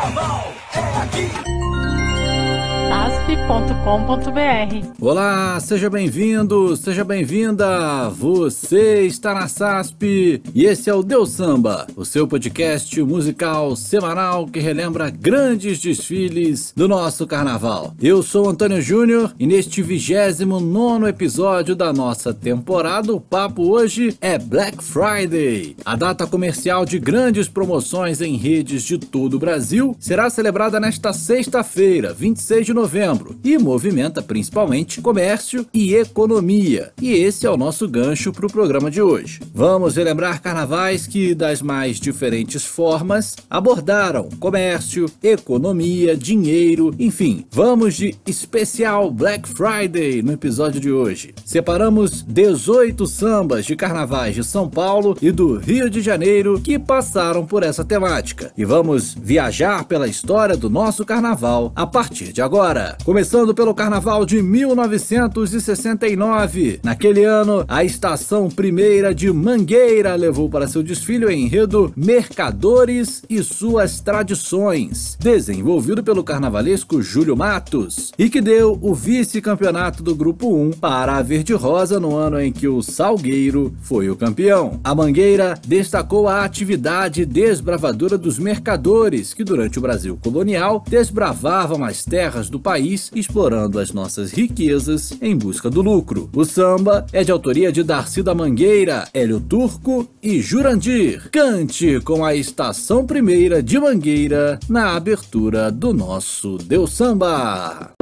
Carnaval é aqui asp.com.br. Olá, seja bem-vindo, seja bem-vinda. Você está na SASP e esse é o Deus Samba, o seu podcast musical semanal que relembra grandes desfiles do nosso carnaval. Eu sou Antônio Júnior e neste 29 episódio da nossa temporada, o papo hoje é Black Friday. A data comercial de grandes promoções em redes de todo o Brasil será celebrada nesta sexta-feira, 26 de novembro e movimenta principalmente comércio e economia. E esse é o nosso gancho para o programa de hoje. Vamos relembrar carnavais que, das mais diferentes formas, abordaram comércio, economia, dinheiro, enfim, vamos de especial Black Friday no episódio de hoje. Separamos 18 sambas de carnavais de São Paulo e do Rio de Janeiro que passaram por essa temática. E vamos viajar pela história do nosso carnaval a partir de agora agora. Começando pelo carnaval de 1969. Naquele ano, a estação primeira de Mangueira levou para seu desfile o enredo Mercadores e suas Tradições, desenvolvido pelo carnavalesco Júlio Matos, e que deu o vice-campeonato do Grupo 1 para a Verde Rosa no ano em que o Salgueiro foi o campeão. A Mangueira destacou a atividade desbravadora dos mercadores que, durante o Brasil colonial, desbravavam as terras do país, explorando as nossas riquezas em busca do lucro. O samba é de autoria de Darcy da Mangueira, Hélio Turco e Jurandir. Cante com a Estação Primeira de Mangueira na abertura do nosso Deus Samba.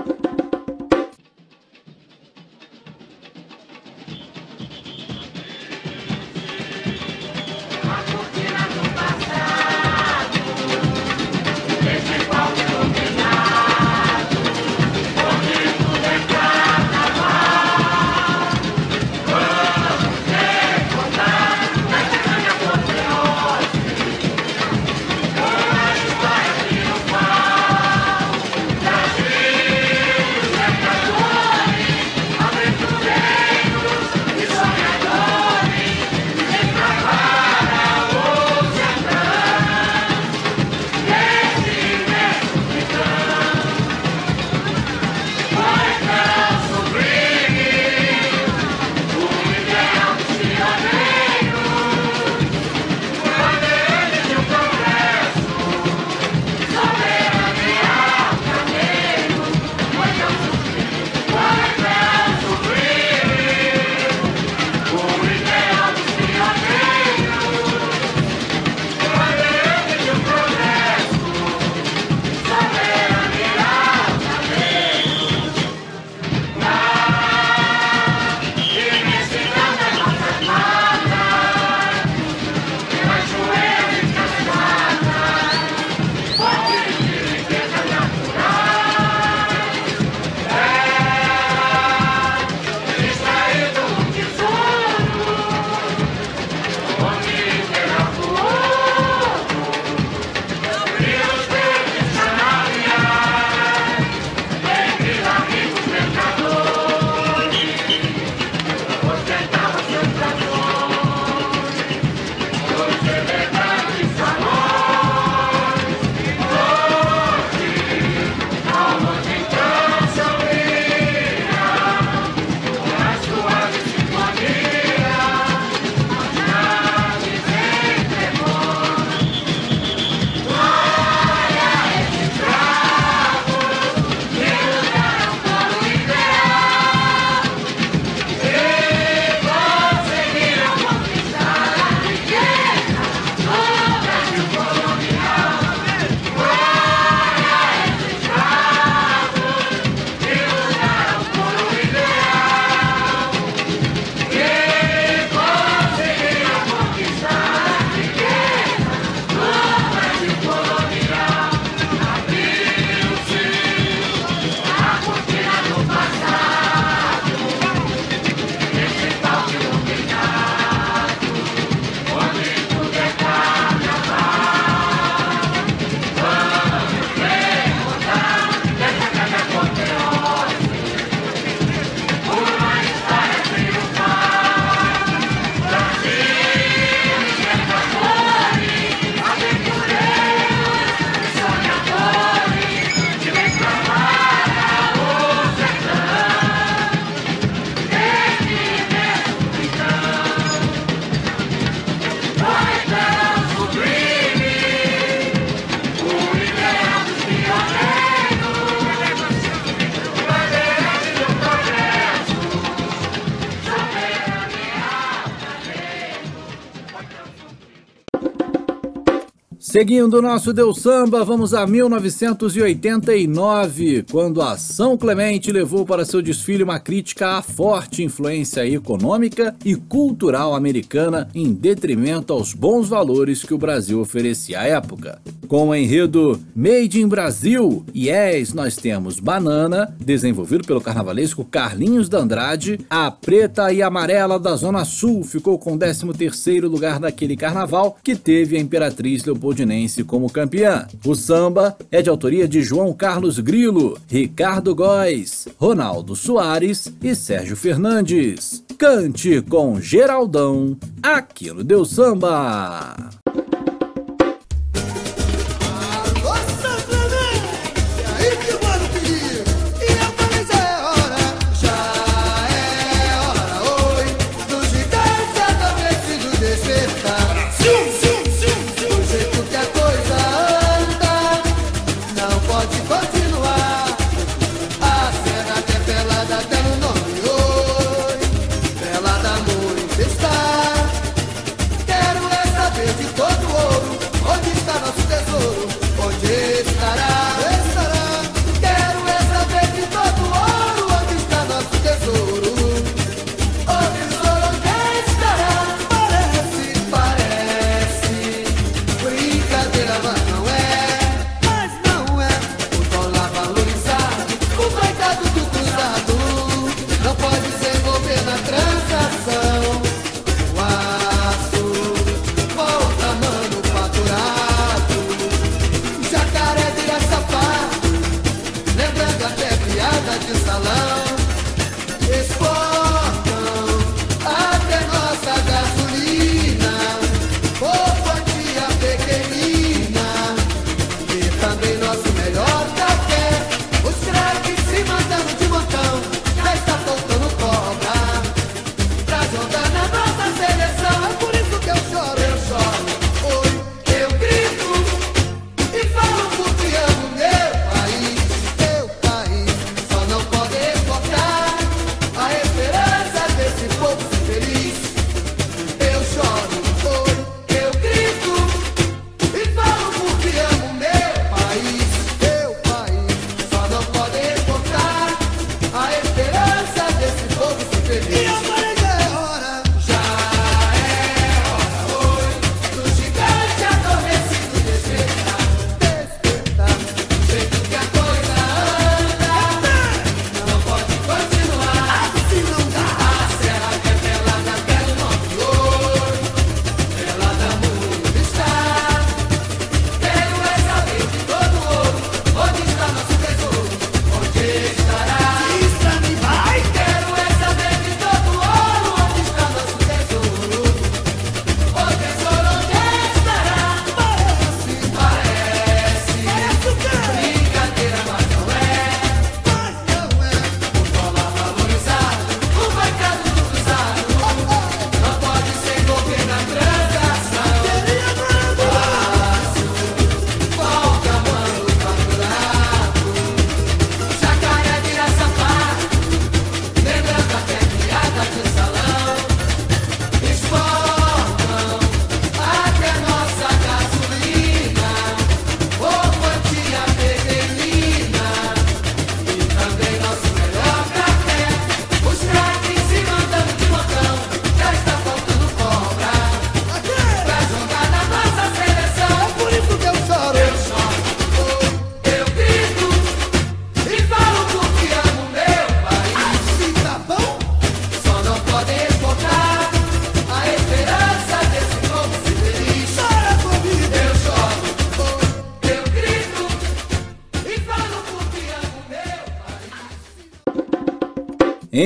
Seguindo o nosso Deus Samba, vamos a 1989, quando a São Clemente levou para seu desfile uma crítica à forte influência econômica e cultural americana em detrimento aos bons valores que o Brasil oferecia à época. Com o enredo Made in Brasil, Yes, nós temos Banana, desenvolvido pelo carnavalesco Carlinhos D'Andrade, a preta e amarela da Zona Sul ficou com 13º lugar daquele carnaval que teve a Imperatriz Leopold Fluminense como campeã. O samba é de autoria de João Carlos Grilo, Ricardo Góes, Ronaldo Soares e Sérgio Fernandes. Cante com Geraldão aqui no Deus Samba.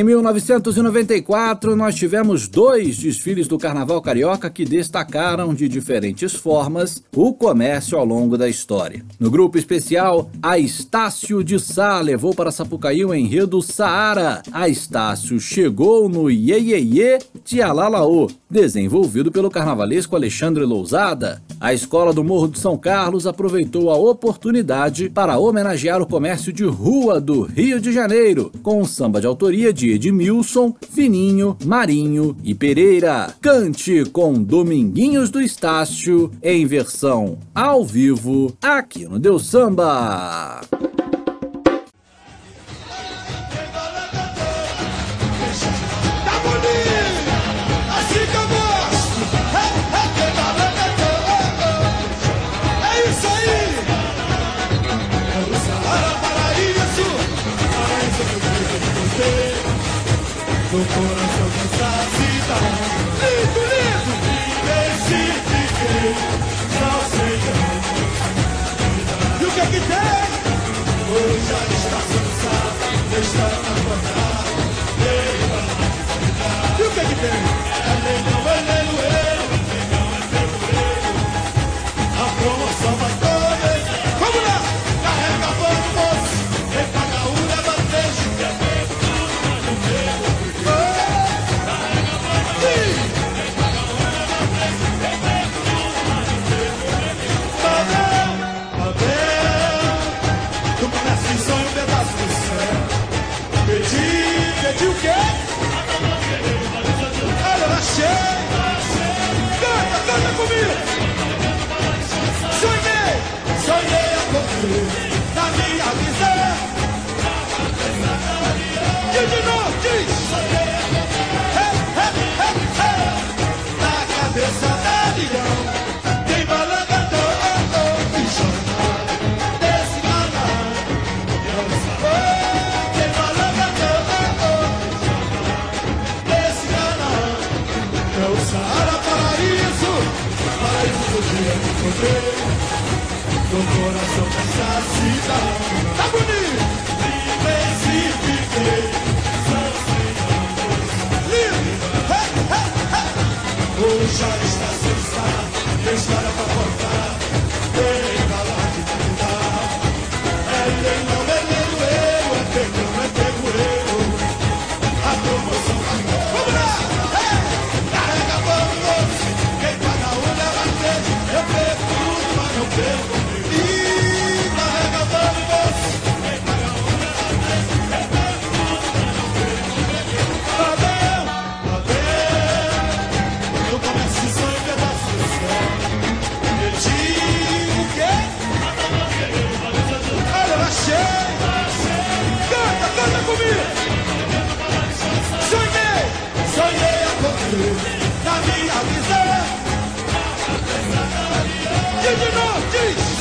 Em 1994, nós tivemos dois desfiles do Carnaval Carioca que destacaram de diferentes formas o comércio ao longo da história. No grupo especial, a Estácio de Sá levou para Sapucaí o enredo Saara. A Estácio chegou no Iê Tialalaô, desenvolvido pelo carnavalesco Alexandre Lousada. A Escola do Morro de São Carlos aproveitou a oportunidade para homenagear o comércio de rua do Rio de Janeiro, com um samba de autoria de Edmilson, Fininho, Marinho e Pereira. Cante com Dominguinhos do Estácio em versão ao vivo aqui no Deus Samba. Do coração dessa cidade. Encontrei. No coração dessa cidade, tá bonito! Hey, hey, hey. Hoje já está Build E de novo diz.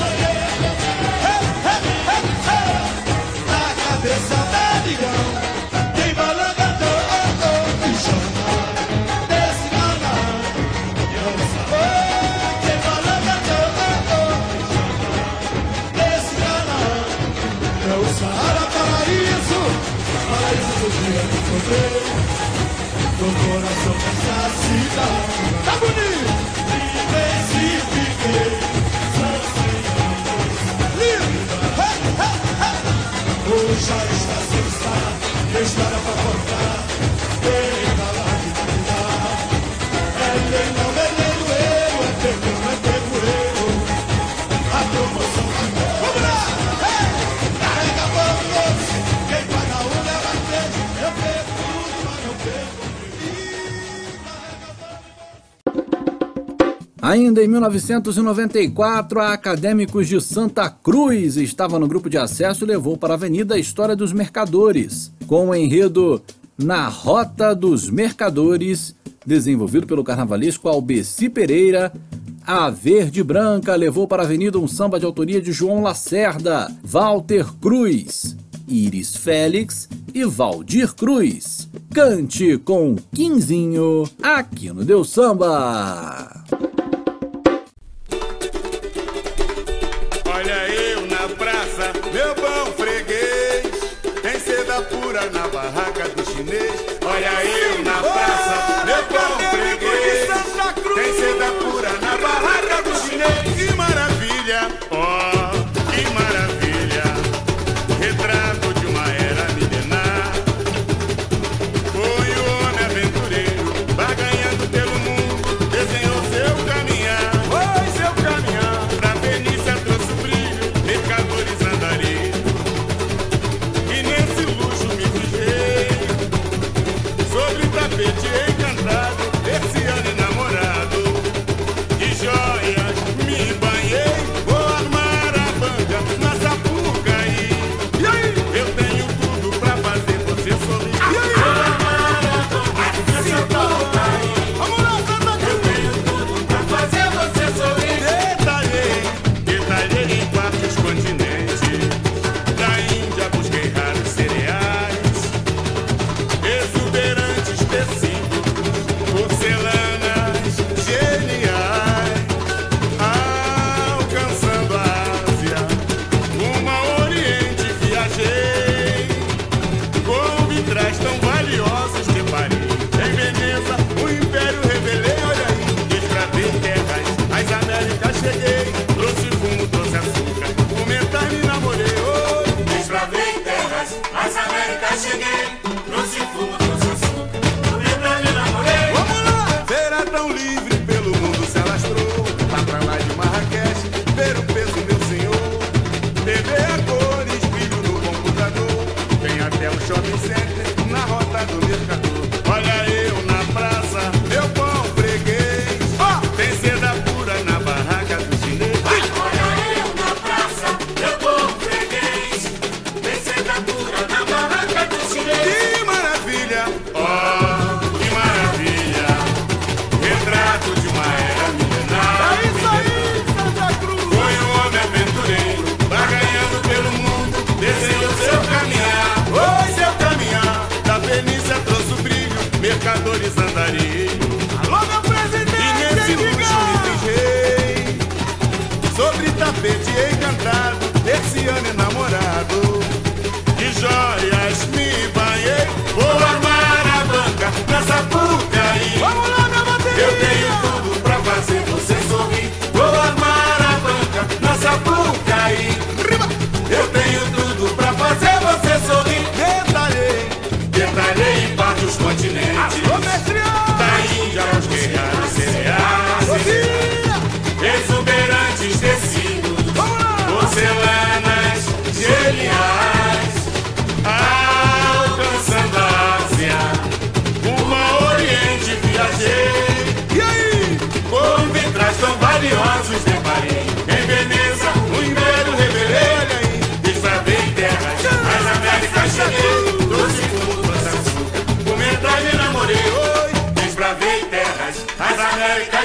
Em 1994, a Acadêmicos de Santa Cruz estava no grupo de acesso e levou para a Avenida a História dos Mercadores, com o enredo Na Rota dos Mercadores, desenvolvido pelo carnavalesco Albeci Pereira. A Verde Branca levou para a Avenida um samba de autoria de João Lacerda, Walter Cruz, Iris Félix e Valdir Cruz. Cante com Quinzinho aqui no Deus Samba. Praça, meu bom freguês. Tem seda pura na barraca do chinês. Olha eu na praça, meu bom freguês. Tem seda pura na barraca do chinês.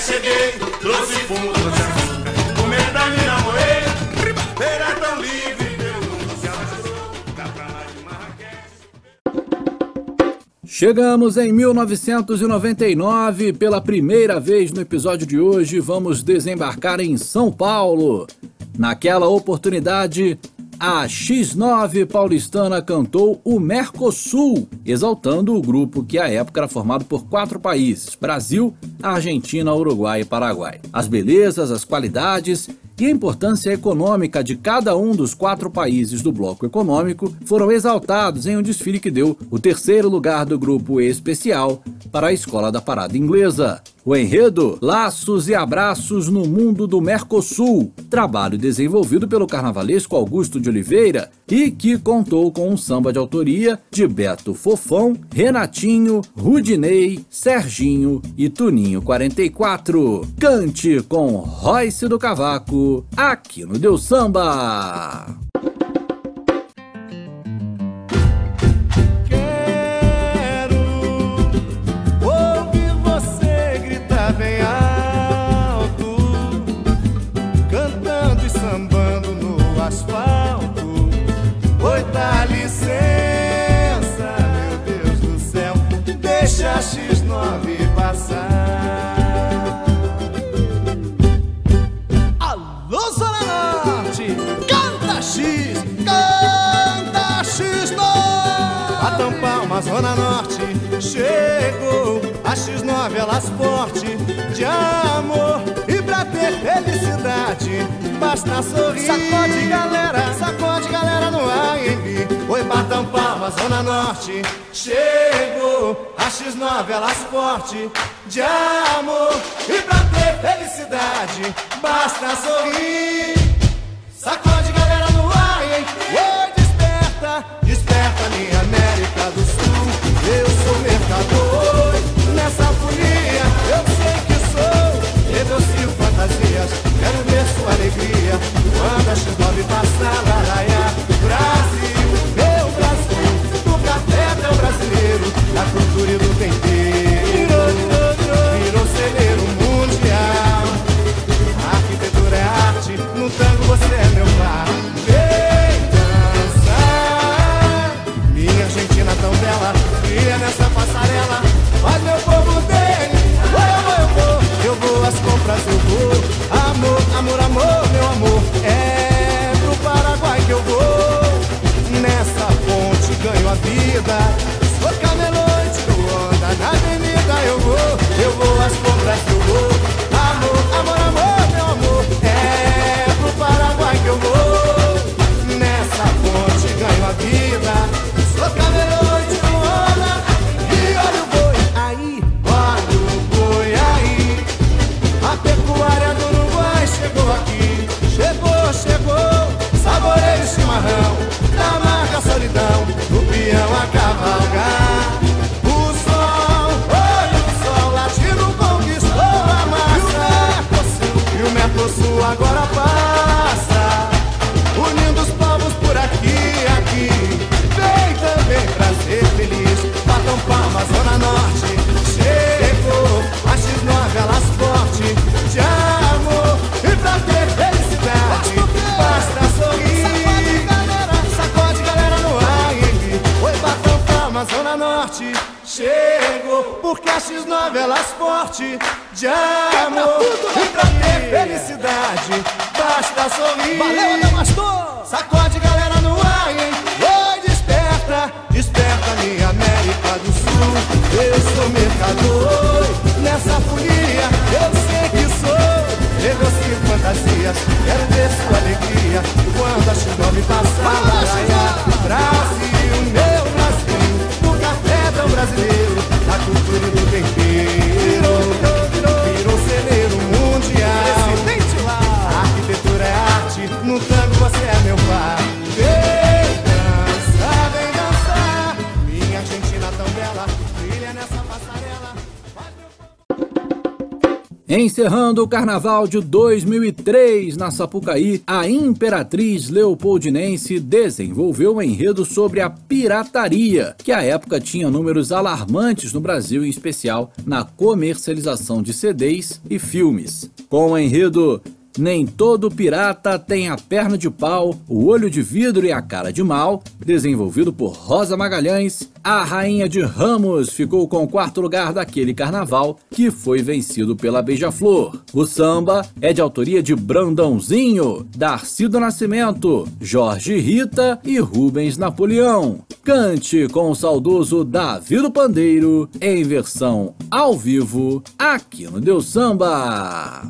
Cheguei, trouxe fumo, trouxe açúcar, com medo da mina morrer. Era tão livre, meu mundo. Chegamos em 1999, pela primeira vez no episódio de hoje, vamos desembarcar em São Paulo. Naquela oportunidade, a X9 paulistana cantou o Mercosul, exaltando o grupo que à época era formado por quatro países: Brasil, Argentina, Uruguai e Paraguai. As belezas, as qualidades e a importância econômica de cada um dos quatro países do bloco econômico foram exaltados em um desfile que deu o terceiro lugar do grupo especial para a Escola da Parada Inglesa. O enredo Laços e Abraços no Mundo do Mercosul, trabalho desenvolvido pelo carnavalesco Augusto de Oliveira e que contou com um samba de autoria de Beto Fofão, Renatinho, Rudinei, Serginho e Tuninho 44. Cante com Royce do Cavaco, aqui no Deus Samba. X9 passar. Alô, Zona Norte, canta X, canta X9. A tampar uma Zona Norte, chegou a X9, elas forte de amor. E pra ter felicidade, basta sorrir. Sacode galera, sacode galera no AMB. Oi, pra tampar uma Zona Norte, chegou a X9, elas forte de amor. E pra ter felicidade, basta sorrir. Sacode galera no ar, hein? Oi, desperta, desperta minha América do Sul. Eu sou mercador, nessa folia eu sei que sou. Negocio fantasias, quero ver sua alegria. Quando a X9 passar, da cultura e do tempero. Virou, virou, virou, virou celeiro mundial. A arquitetura é arte, no tango você é meu par. Vem dançar, minha Argentina tão bela, brilha nessa passarela. Faz meu povo dele, eu vou, eu vou, eu vou às compras, eu vou. Amor, amor, amor, meu amor, é pro Paraguai que eu vou. Nessa ponte ganho a vida, Encerrando o carnaval de 2003 na Sapucaí, a Imperatriz Leopoldinense desenvolveu um enredo sobre a pirataria, que à época tinha números alarmantes no Brasil, em especial na comercialização de CDs e filmes. Com o enredo nem todo pirata tem a perna de pau, o olho de vidro e a cara de mal, desenvolvido por Rosa Magalhães, a Rainha de Ramos ficou com o quarto lugar daquele carnaval que foi vencido pela Beija-Flor. O samba é de autoria de Brandãozinho, Darcy do Nascimento, Jorge Rita e Rubens Napoleão. Cante com o saudoso Davi do Pandeiro em versão ao vivo aqui no Deus Samba.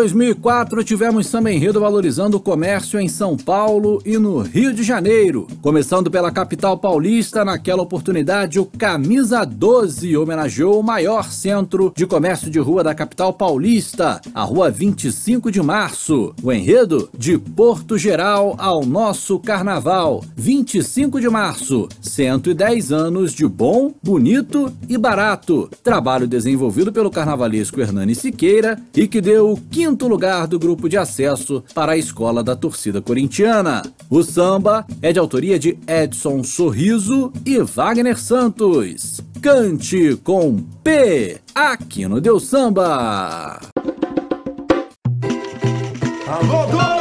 2004, tivemos samba enredo valorizando o comércio em São Paulo e no Rio de Janeiro. Começando pela capital paulista, naquela oportunidade, o Camisa 12 homenageou o maior centro de comércio de rua da capital paulista, a Rua 25 de Março. O enredo de Porto Geral ao nosso carnaval. 25 de março, 110 anos de bom, bonito e barato. Trabalho desenvolvido pelo carnavalesco Hernani Siqueira e que deu o quinto lugar do grupo de acesso para a escola da torcida corintiana. O samba é de autoria de Edson Sorriso e Wagner Santos. Cante com P aqui no Deus Samba. Alô,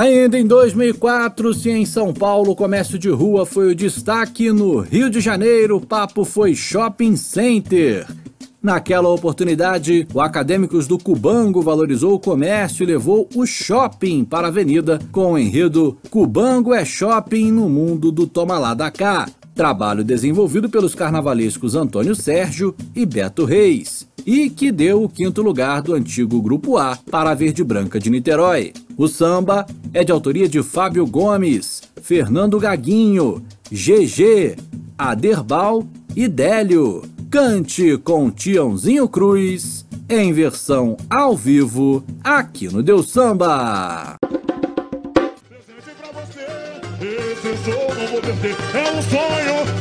Ainda em 2004, se em São Paulo o comércio de rua foi o destaque, no Rio de Janeiro o papo foi Shopping Center. Naquela oportunidade, o Acadêmicos do Cubango valorizou o comércio e levou o shopping para a avenida com o enredo Cubango é shopping no mundo do toma lá da cá. Trabalho desenvolvido pelos carnavalescos Antônio Sérgio e Beto Reis. E que deu o quinto lugar do antigo Grupo A para a Verde Branca de Niterói. O samba é de autoria de Fábio Gomes, Fernando Gaguinho, GG, Aderbal e Délio. Cante com Tiãozinho Cruz em versão ao vivo, aqui no Deus Samba. Esse vou perder. É um sonho,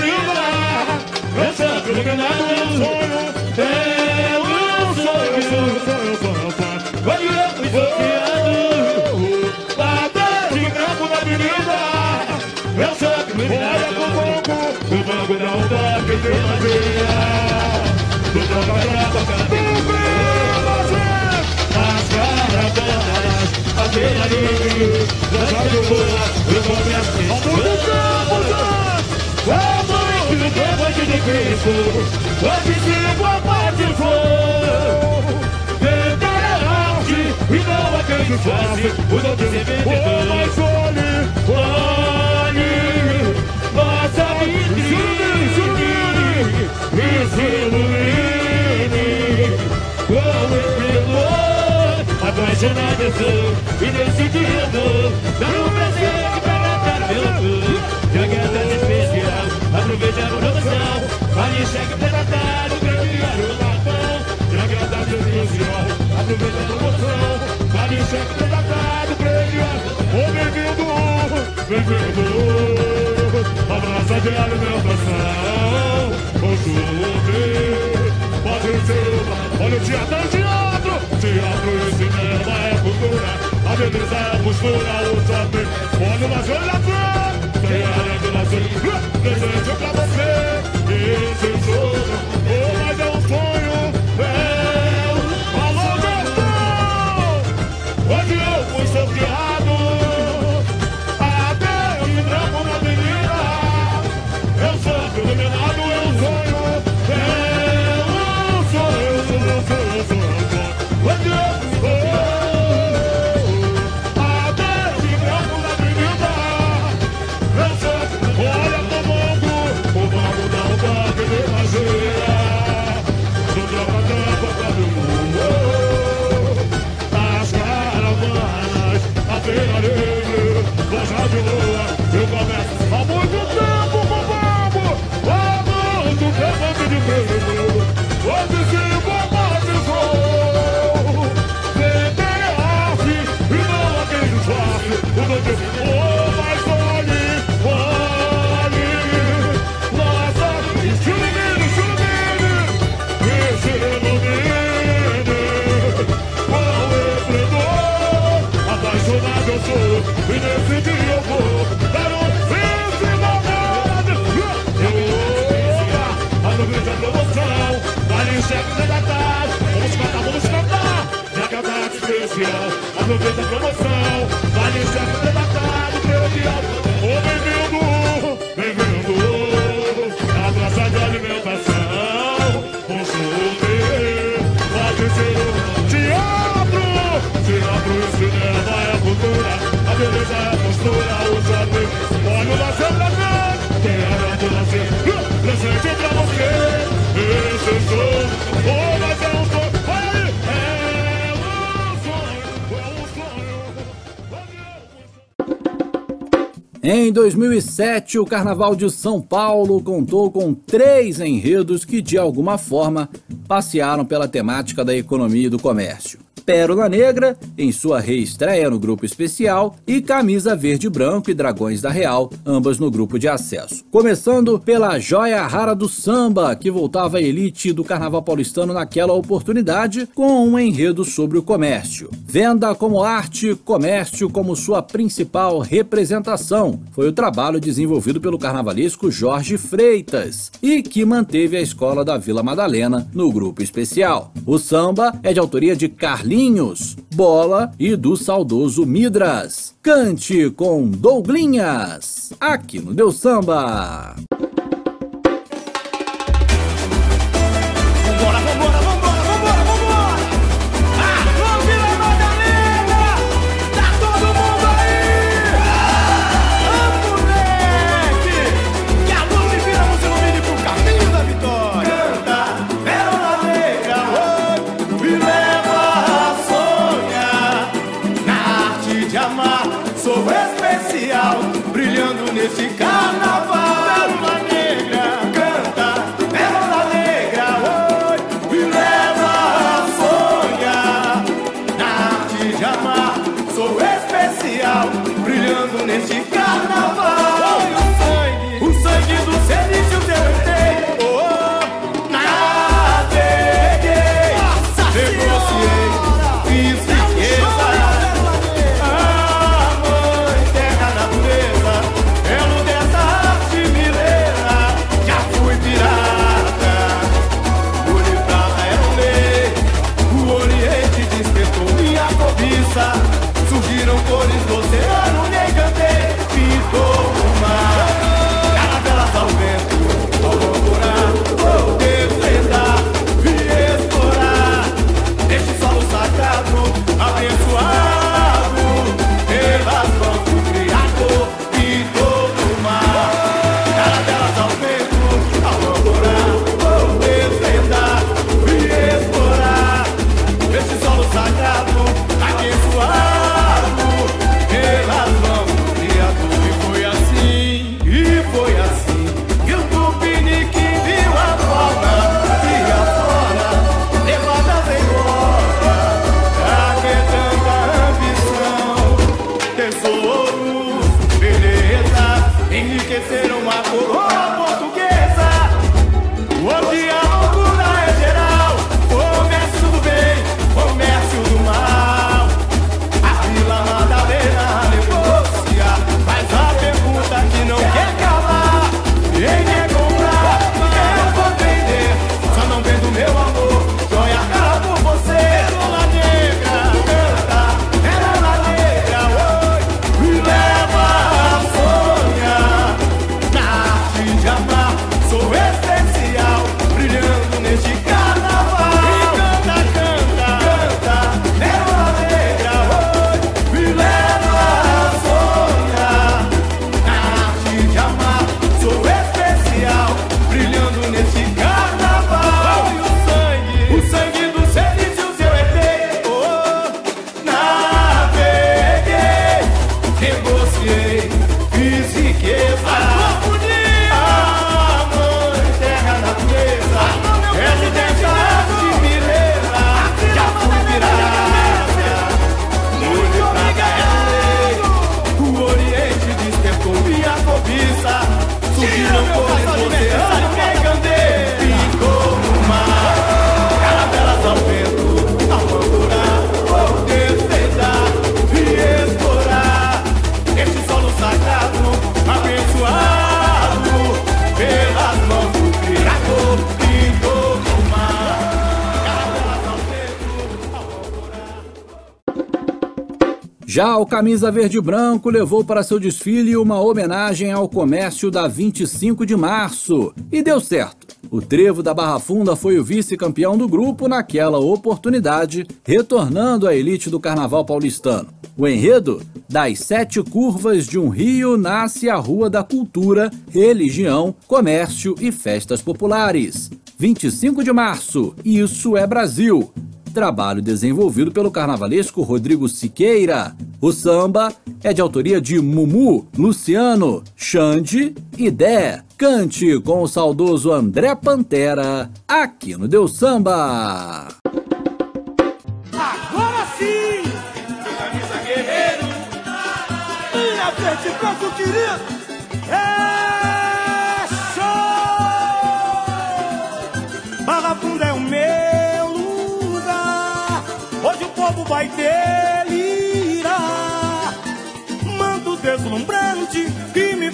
branco na menina. Eu sempre iluminado. É sonho, é um sonho, sonho, sonho, sonho. Foi eu fui sorteado. Até de branco na. Eu sempre iluminado. Olha pro banco, o banco não dá quem tem magia. Do troca troca, do brasileiro, as caravanas, a beira livre, das rádio boa, eu começo ao mundo campo, Vamos que é de Cristo, se boa parte for. Tentar é arte, e não há quem disfarce, o de ser vendedor. Mas olhe, olhe, nossa vitrine, e se ilumine com o esplendor apaixonado e decidido dar um presente para matar meu amor jogada especial aproveite a promoção vale cheque predatário grande arrumadão jogada especial aproveite a promoção vale cheque predatário grande Ô bem-vindo bem-vindo abraça de alimentação o chover pode ser olha o teatro é teatro teatro e cinema é cultura. A beleza é a postura o shopping olha o da fé. tem a revelação presente pra você esse aproveita a promoção, vale da tarde, predial, ô bem-vindo, bem-vindo, a praça de alimentação, chover, pode ser um teatro, teatro e cinema é a cultura, a beleza é a postura, o shopping, olha o lazer pra ver, tem a hora de nascer, presente pra você, esse som, Em 2007, o Carnaval de São Paulo contou com três enredos que, de alguma forma, passearam pela temática da economia e do comércio. Pérola Negra, em sua reestreia no grupo especial, e Camisa Verde Branco e Dragões da Real, ambas no grupo de acesso. Começando pela Joia Rara do Samba, que voltava à elite do carnaval paulistano naquela oportunidade, com um enredo sobre o comércio. Venda como arte, comércio como sua principal representação. Foi o trabalho desenvolvido pelo carnavalesco Jorge Freitas e que manteve a escola da Vila Madalena no grupo especial. O samba é de autoria de Carlinhos, Bola e do saudoso Midras. Cante com Douglinhas, aqui no Deus Samba. cores você ama. Camisa Verde e Branco levou para seu desfile uma homenagem ao comércio da 25 de março. E deu certo. O Trevo da Barra Funda foi o vice-campeão do grupo naquela oportunidade, retornando à elite do carnaval paulistano. O enredo? Das sete curvas de um rio nasce a Rua da Cultura, Religião, Comércio e Festas Populares. 25 de março, Isso é Brasil trabalho desenvolvido pelo carnavalesco Rodrigo Siqueira. O samba é de autoria de Mumu, Luciano, Xande e Dé. Cante com o saudoso André Pantera, aqui no Deus Samba.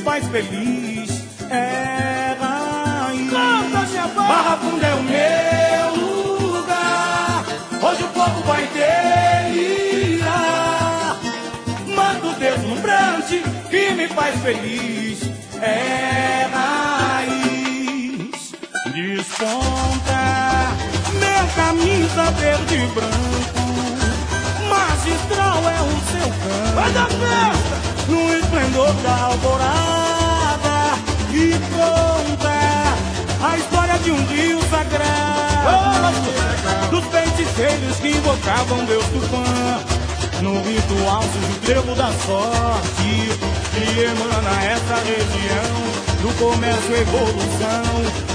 Faz feliz. É raiz. Barra Funda é o meu lugar, hoje o povo vai delirar. Mando deslumbrante que me faz feliz. É raiz. Desponta minha camisa verde e branco. Magistral é o seu canto. Vai dar festa! No esplendor da alvorada. E conta a história de um rio sagrado. Dos feiticeiros que invocavam Deus Tupã. No ritual surge trevo da sorte que emana essa região do comércio e evolução.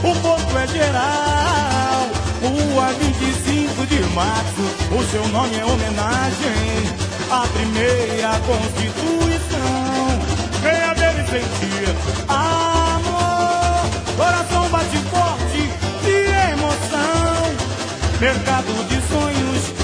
O porto é geral. Rua 25 de março, o seu nome é homenagem à primeira Constituição. Venha ver e sentir amor, coração bate forte de emoção. Mercado de sonhos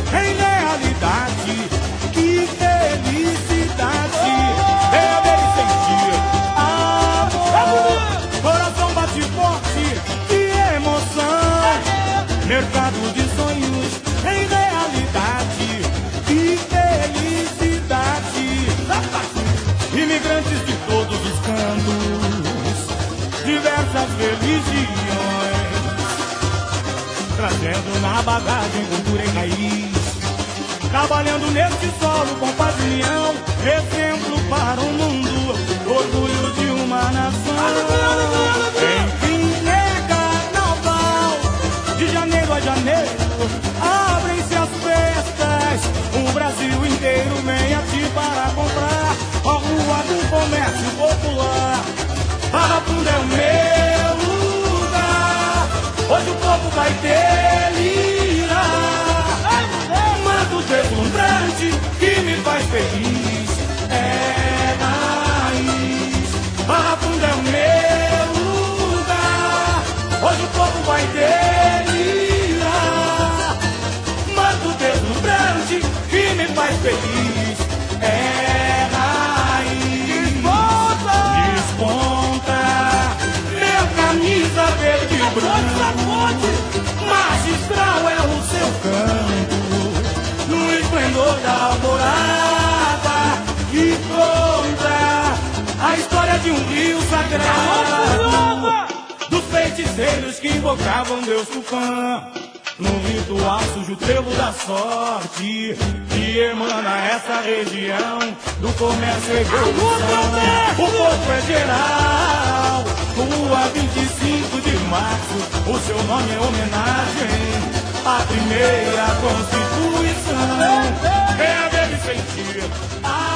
trazendo na bagagem cultura e raiz. Trabalhando neste solo com união, exemplo para o mundo, orgulho de uma nação. Feiticeiros que invocavam Deus Tupã. No ritual surge o trevo da sorte que emana essa região do comércio e evolução. O povo é geral, rua 25 de março, o seu nome é homenagem à primeira Constituição. Venha ver e sentir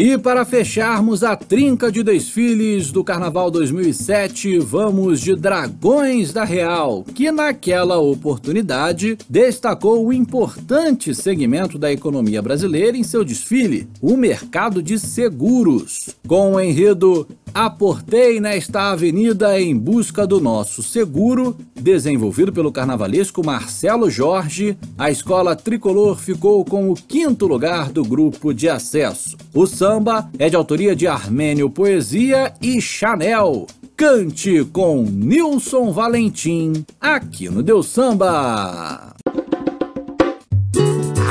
E para fecharmos a trinca de desfiles do Carnaval 2007, vamos de Dragões da Real, que naquela oportunidade destacou o importante segmento da economia brasileira em seu desfile, o mercado de seguros. Com o enredo Aportei nesta avenida em busca do nosso seguro, desenvolvido pelo carnavalesco Marcelo Jorge, a escola tricolor ficou com o quinto lugar do grupo de acesso. O samba é de autoria de Armênio Poesia e Chanel. Cante com Nilson Valentim, aqui no Deus Samba.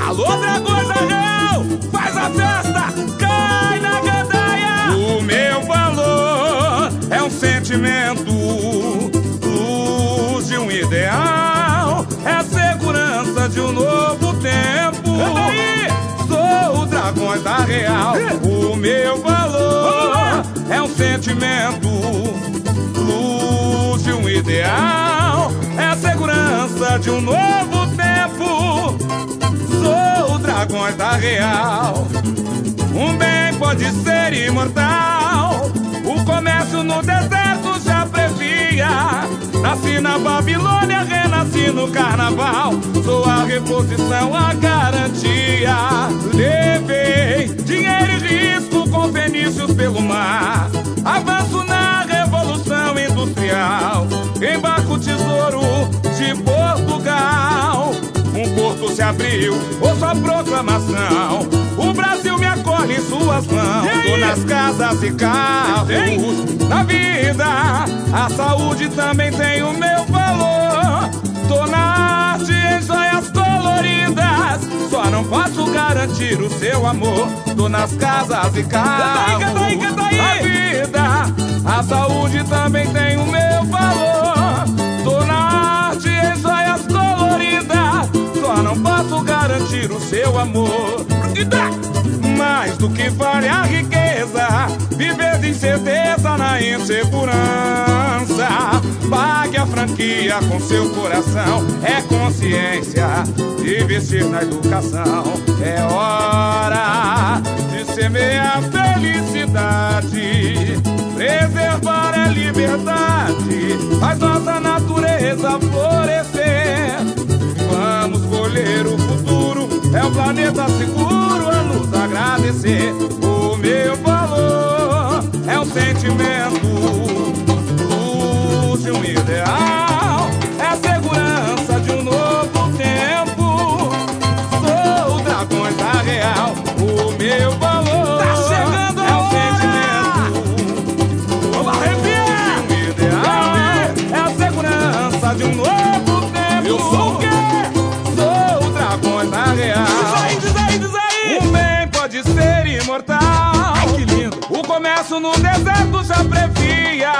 Alô, dragões sentimento, luz de um ideal, é a segurança de um novo tempo. Sou o dragões da real, o meu valor é um sentimento, luz de um ideal, é a segurança de um novo tempo. Sou o dragões da real. Um bem pode ser imortal. O comércio no deserto já previa. Nasci na Babilônia, renasci no carnaval. Sou a reposição, a garantia. Levei dinheiro e risco com fenícios pelo mar. Avanço na revolução industrial. Embarco tesouro de Portugal. Se abriu, ouço a proclamação. O Brasil me acolhe em suas mãos. Tô nas casas e carros. Na vida, a saúde também tem o meu valor. Tô na arte em joias coloridas. Só não posso garantir o seu amor. Tô nas casas e carros. Canta aí, canta aí, canta aí. Na vida, a saúde também tem o meu valor. O seu amor. Mais do que vale a riqueza, viver de incerteza na insegurança. Pague a franquia com seu coração, é consciência, investir na educação. É hora de semear felicidade, preservar a liberdade, faz nossa natureza florescer. O o planeta seguro a nos agradecer. O meu valor é um sentimento, de um ideal, pode ser imortal. Ai, que lindo. O comércio no deserto já previa.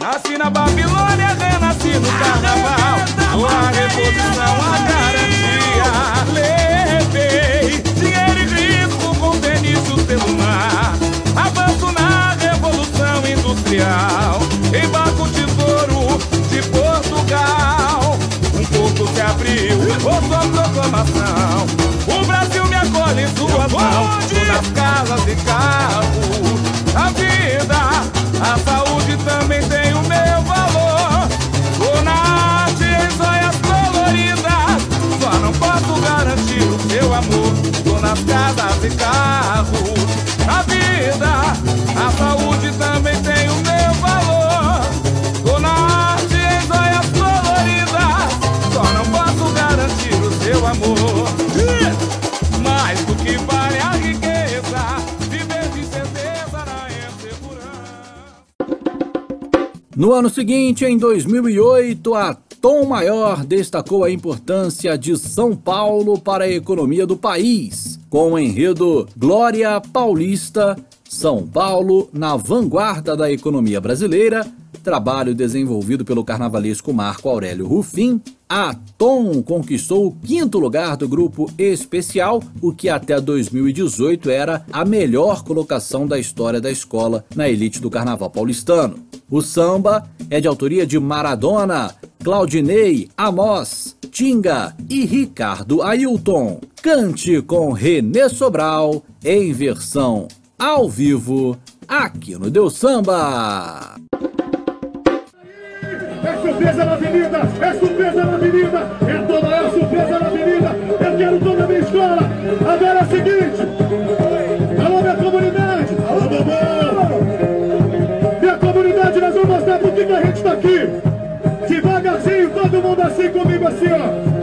Nasci na Babilônia, renasci no carnaval. Sou a reposição, a garantia. Levei dinheiro e risco com fenícios pelo mar. Avanço na revolução industrial. Embarco tesouro de Portugal. Um porto se abriu, ouço a proclamação. O Brasil me acolhe em suas mãos. Nas casas e carros. A vida, a saúde também tem o meu valor. Tô na arte em joias coloridas. Só não posso garantir o seu amor. Nas casas e carros. A vida, a saúde também No ano seguinte, em 2008, a Tom Maior destacou a importância de São Paulo para a economia do país, com o enredo Glória Paulista, São Paulo na vanguarda da economia brasileira, trabalho desenvolvido pelo carnavalesco Marco Aurélio Rufim, a Tom conquistou o quinto lugar do grupo especial, o que até 2018 era a melhor colocação da história da escola na elite do carnaval paulistano. O samba é de autoria de Maradona, Claudinei, Amos, Tinga e Ricardo Ailton. Cante com Renê Sobral em versão ao vivo aqui no Deu Samba. É surpresa na avenida, é surpresa na avenida, é toda a surpresa na avenida. Eu quero toda a minha escola. Agora é o seguinte: alô, minha comunidade, alô, Bobão. Minha comunidade, nós vamos mostrar por que a gente tá aqui. Devagarzinho, todo mundo assim comigo, assim, ó.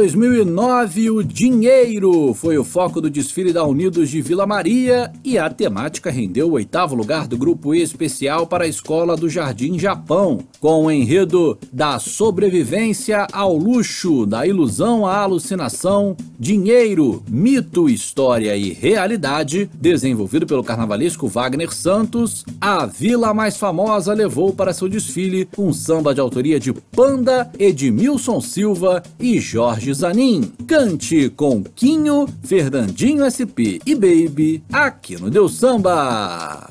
2009, o dinheiro. Foi o foco do desfile da Unidos de Vila Maria e a temática rendeu o oitavo lugar do grupo especial para a Escola do Jardim Japão, com o enredo da sobrevivência ao luxo, da ilusão à alucinação, dinheiro, mito, história e realidade, desenvolvido pelo carnavalesco Wagner Santos, a vila mais famosa levou para seu desfile um samba de autoria de Panda, Edmilson Silva e Jorge Zanin. Cante com Quinho, Fernandinho SP e Baby aqui no Deus Samba.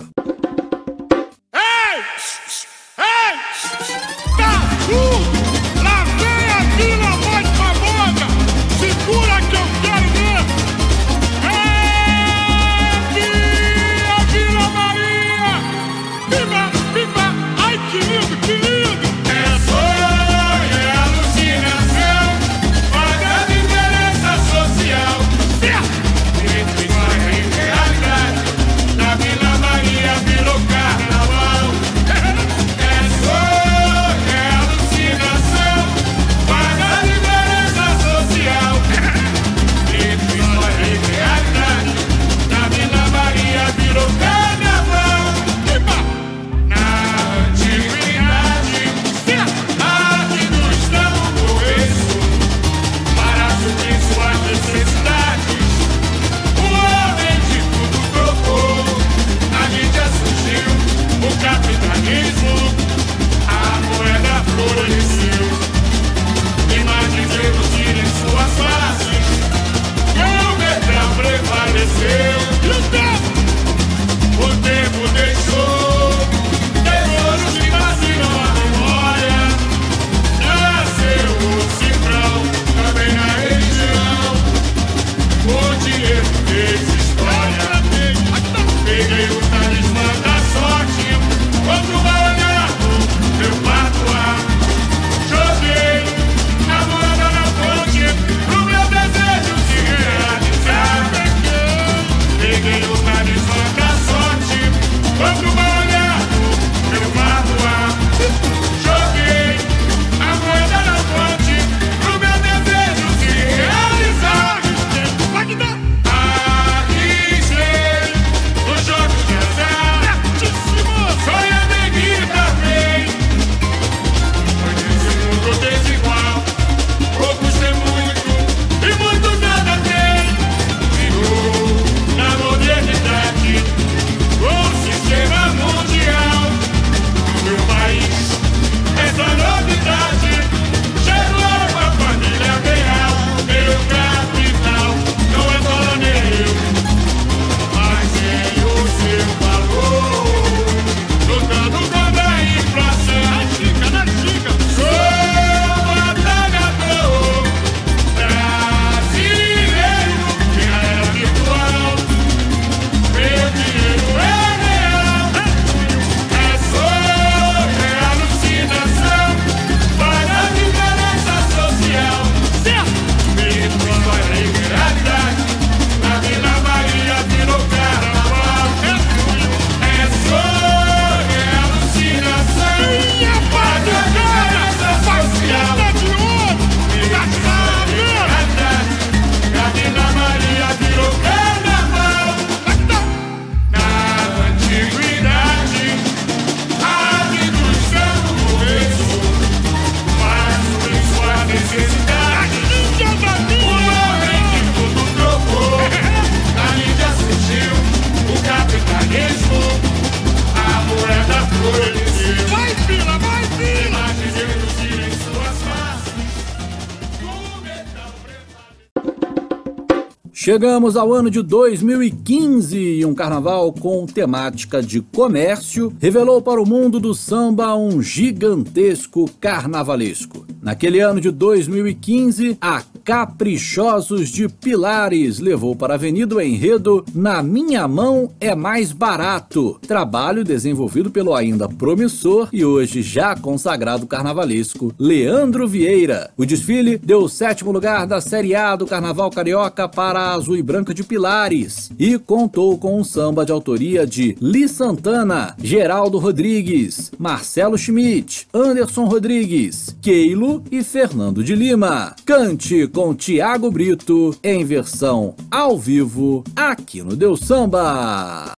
Chegamos ao ano de 2015 e um carnaval com temática de comércio revelou para o mundo do samba um gigantesco carnavalesco. Naquele ano de 2015, a Caprichosos de Pilares levou para a avenida o enredo Na Minha Mão é Mais Barato, trabalho desenvolvido pelo ainda promissor e hoje já consagrado carnavalesco Leandro Vieira. O desfile deu o sétimo lugar da Série A do Carnaval Carioca para Azul e Branca de Pilares e contou com um samba de autoria de Li Santana, Geraldo Rodrigues, Marcelo Schmidt, Anderson Rodrigues, Keilo e Fernando de Lima. Cante com Tiago Brito, em versão ao vivo, aqui no Deu Samba.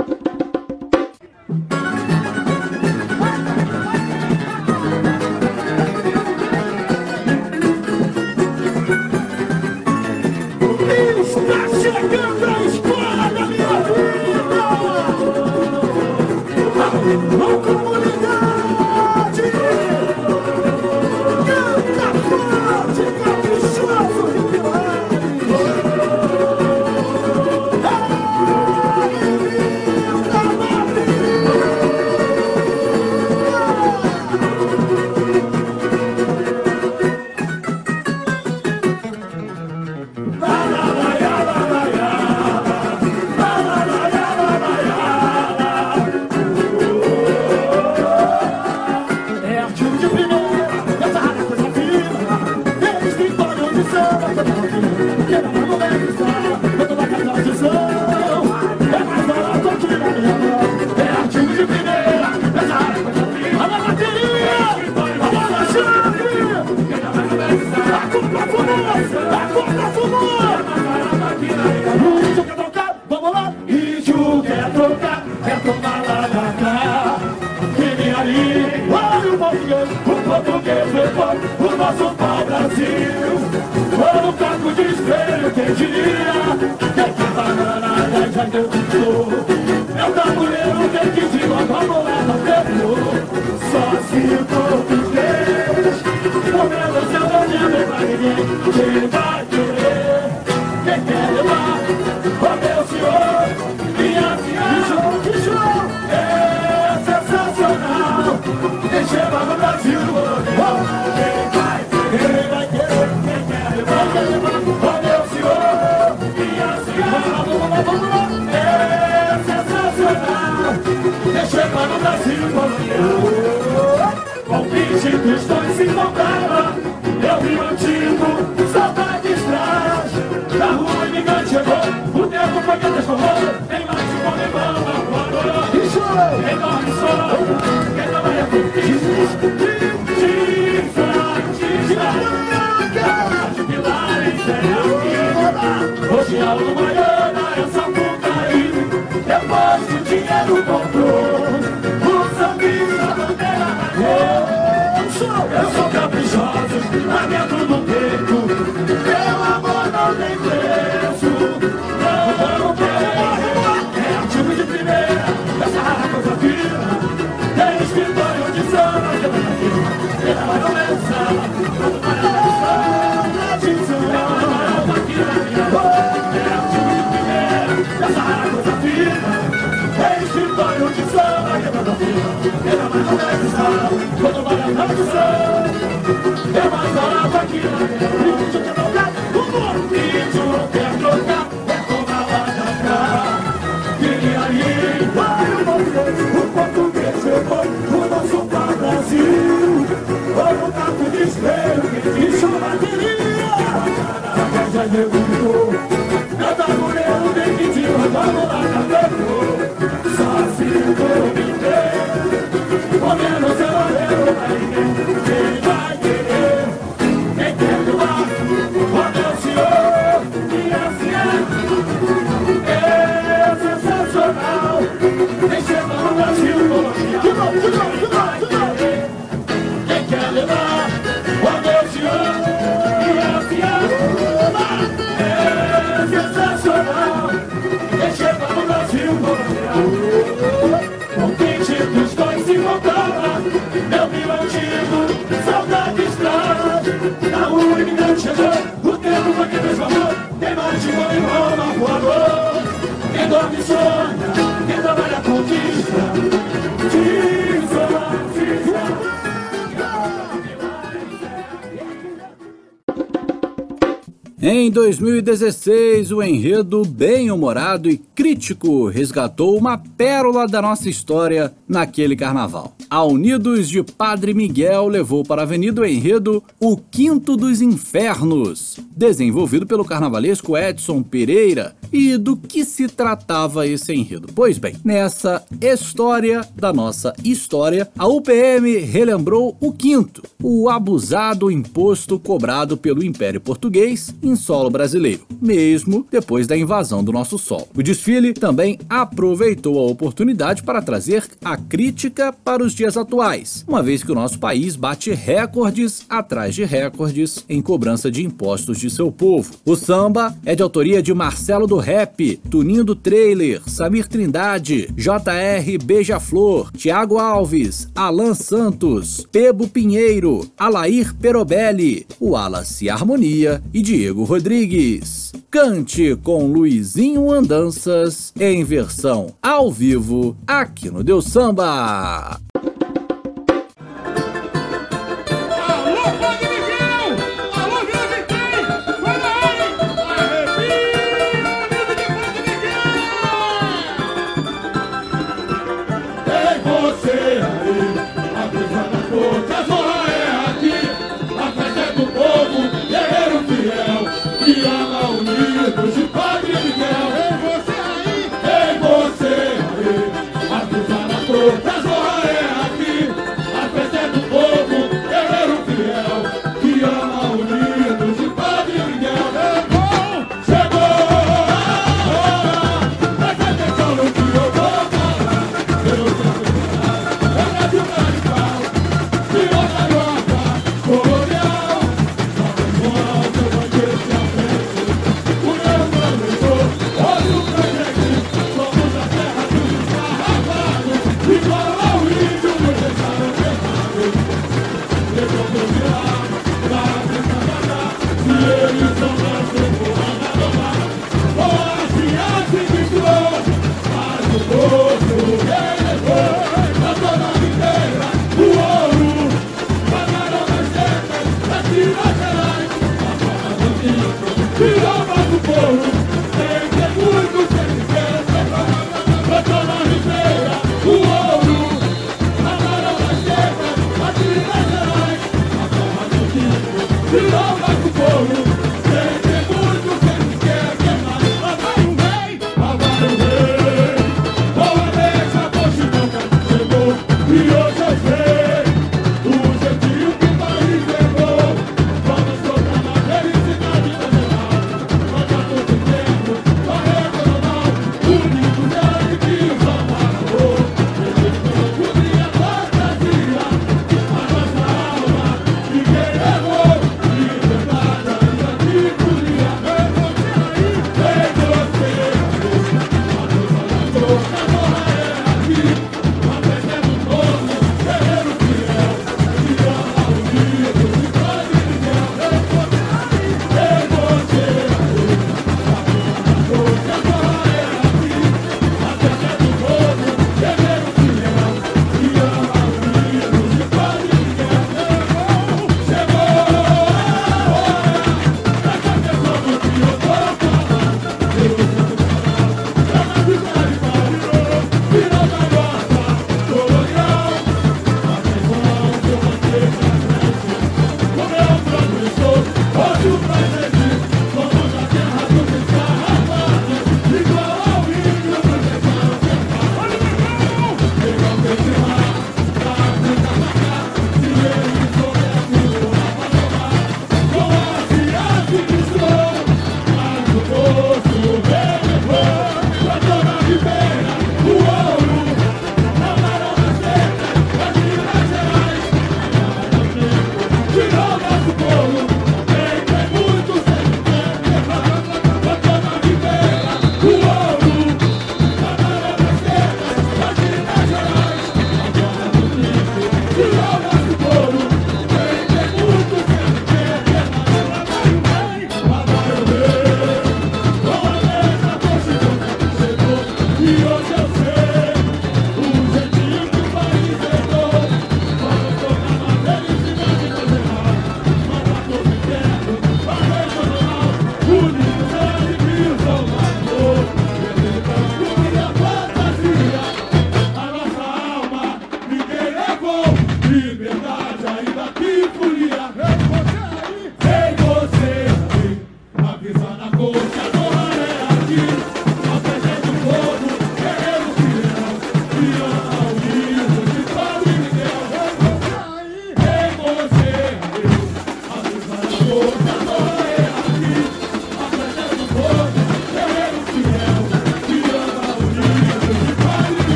Em 2016, o enredo bem-humorado e crítico resgatou uma pérola da nossa história naquele carnaval. A Unidos de Padre Miguel levou para a avenida o enredo O Quinto dos Infernos, desenvolvido pelo carnavalesco Edson Pereira. E do que se tratava esse enredo? Pois bem, nessa história da nossa história, a UPM relembrou o quinto, o abusado imposto cobrado pelo Império Português em solo brasileiro, mesmo depois da invasão do nosso solo. O desfile também aproveitou a oportunidade para trazer a crítica para os dias atuais, uma vez que o nosso país bate recordes atrás de recordes em cobrança de impostos de seu povo. O samba é de autoria de Marcelo do Rap, Tuninho do Trailer, Samir Trindade, JR Beija-Flor, Tiago Alves, Alan Santos, Pebo Pinheiro, Alair Perobelli, Wallace Harmonia e Diego Rodrigues. Cante com Luizinho Andanças em versão ao vivo aqui no Deus Samba.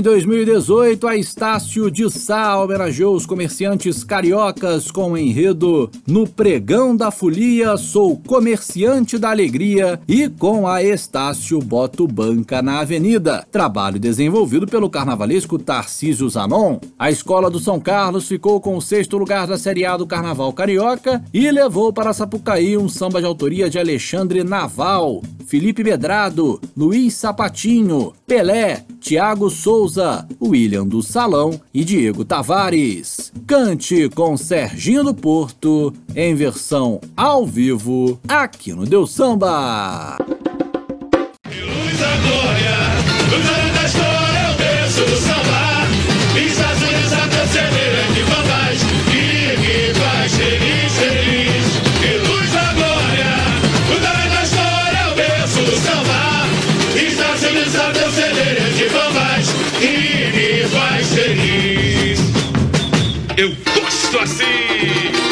Em 2018, a Estácio de Sá homenageou os comerciantes cariocas com o enredo No Pregão da Folia Sou Comerciante da Alegria e com a Estácio Boto Banca na Avenida, trabalho desenvolvido pelo carnavalesco Tarcísio Zanon. A Escola do São Carlos ficou com o sexto lugar da Série A do Carnaval Carioca e levou para Sapucaí um samba de autoria de Alexandre Naval, Felipe Medrado, Luiz Sapatinho, Pelé, Tiago Souza Souza, William do Salão e Diego Tavares. Cante com Serginho do Porto, em versão ao vivo, aqui no Deu Samba. Só assim.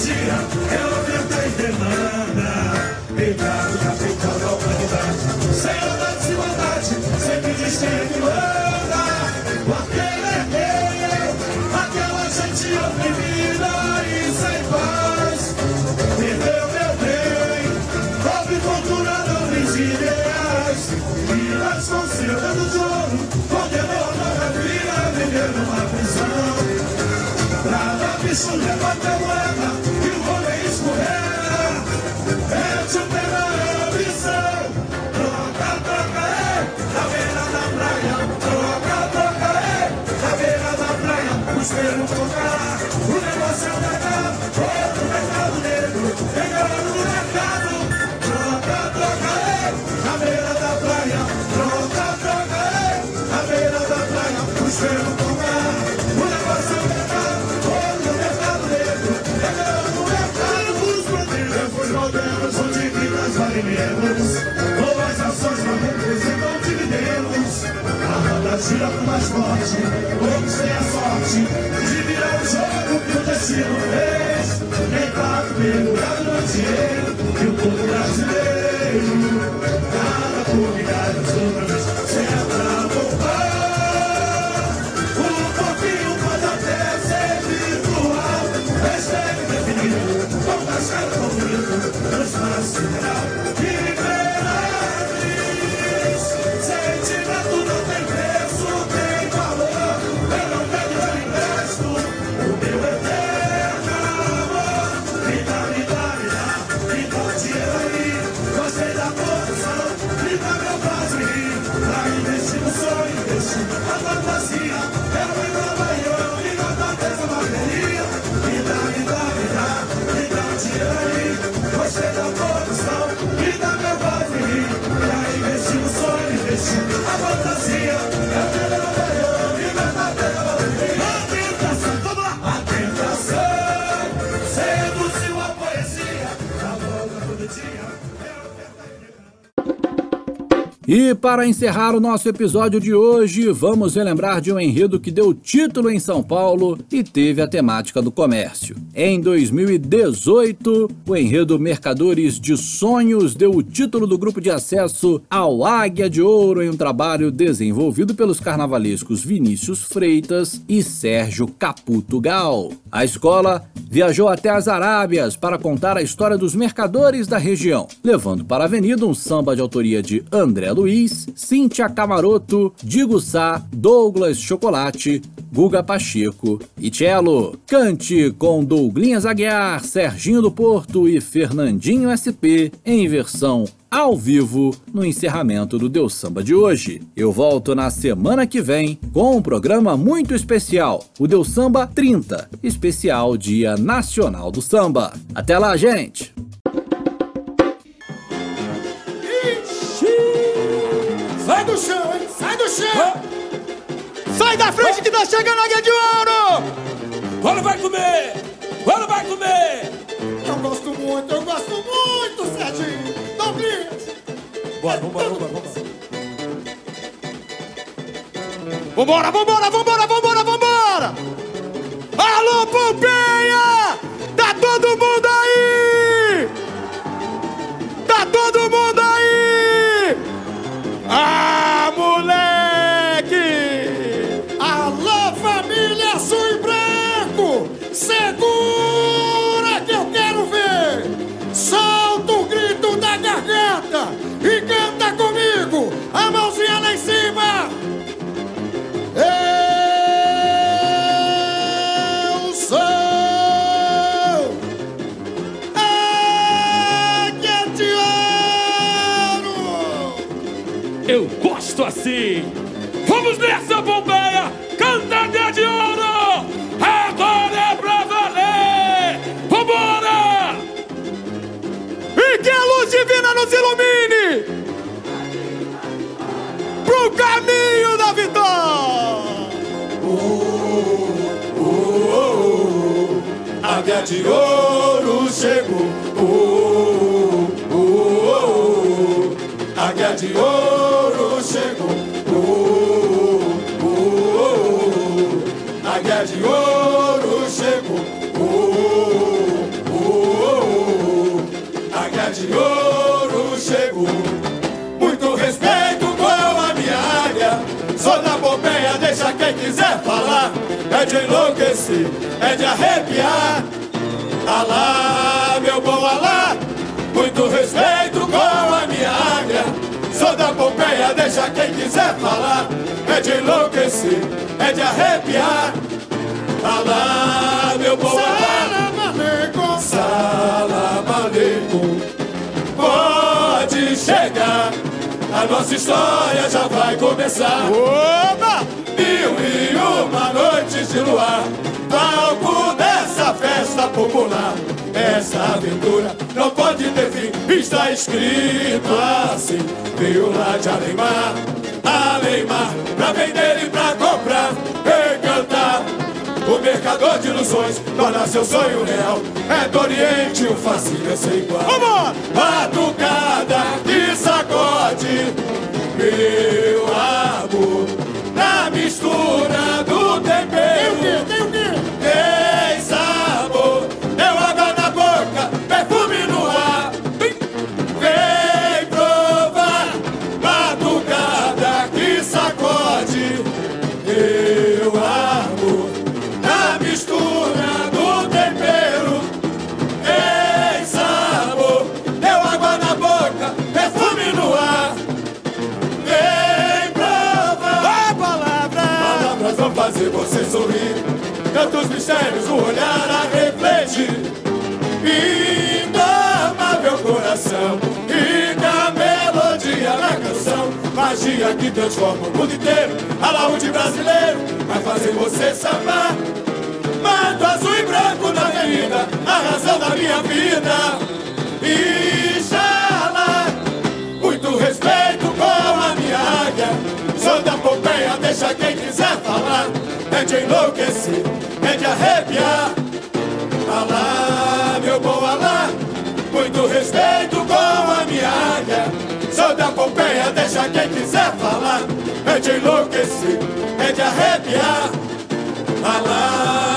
Dia. Eu tentei demanda. Pecado, Save the world. Espelho tocar, o negócio é o mercado. Outro mercado negro, pegando no mercado. Troca, troca, é, na beira da praia. Troca, troca, é, na beira da praia. O espelho tocar, o negócio é o mercado. Outro mercado negro, pegando no mercado. Os bandidos, os modernos, onde vidas valem menos. A roda gira pro mais forte, poucos têm a sorte de virar o jogo que o destino fez. Pago pelo gado no dinheiro que o povo brasileiro. Cada publicado os números, sempre a poupar. Um pouquinho pode até ser virtual, mas deve definir como achar tão bonito, transforma-se real. Boca todo dia. E para encerrar o nosso episódio de hoje, vamos relembrar de um enredo que deu título em São Paulo e teve a temática do comércio. Em 2018, o enredo Mercadores de Sonhos deu o título do grupo de acesso ao Águia de Ouro em um trabalho desenvolvido pelos carnavalescos Vinícius Freitas e Sérgio Caputo Gal. A escola viajou até as Arábias para contar a história dos mercadores da região, levando para a avenida um samba de autoria de André Luiz, Cíntia Camaroto, Digo Sá, Douglas Chocolate, Guga Pacheco e Cello. Cante com Douglinhas Aguiar, Serginho do Porto e Fernandinho SP em versão ao vivo no encerramento do Deus Samba de hoje. Eu volto na semana que vem com um programa muito especial, o Deus Samba 30, especial Dia Nacional do Samba. Até lá, gente! Hein? Sai da frente que tá chegando a Águia de Ouro! Quando vai comer? Quando vai comer? Eu gosto muito, eu gosto muito, Serginho! Douglas! Bora, vambora, vambora, vambora. Vambora, vambora, vambora, vambora, vambora! Alô, Pompeia! Tá todo mundo aí? Tá todo comigo! A mãozinha lá em cima! Eu sou Ouro! Eu gosto assim! Vamos nessa, Pompeia! Cantaria de ouro! Agora é pra valer! Vambora! E que a luz divina nos ilumine caminho da vitória! Águia de ouro chegou. Oh. Águia de ouro É de enlouquecer, é de arrepiar. Alá, meu bom Alá. Muito respeito com a minha águia. Sou da Pompeia, deixa quem quiser falar. É de enlouquecer, é de arrepiar. Alá, meu bom Alá. Salam aleikum. Pode chegar, a nossa história já vai começar. Oba! Mil e uma noites de luar, palco dessa festa popular. Essa aventura não pode ter fim, está escrito assim. Veio lá de Alemar, Alemar, pra vender e pra comprar e cantar. O mercador de ilusões torna seu sonho real. É do Oriente um fascínio sem igual. Vamos! Batucada sacode, meu amor. Tantos mistérios, o olhar a refletir. Indomável coração da melodia na canção. Magia que transforma o mundo inteiro. Alaúde brasileiro vai fazer você sambar. Manto azul e branco na avenida, a razão da minha vida. Inxalá, muito respeito com a minha águia. Sou da Pompeia, deixa quem quiser falar. É de enlouquecer, é de arrepiar. Alá, meu bom Alá, muito respeito com a minha águia. Sou da Pompeia, deixa quem quiser falar. É de enlouquecer, é de arrepiar. Alá,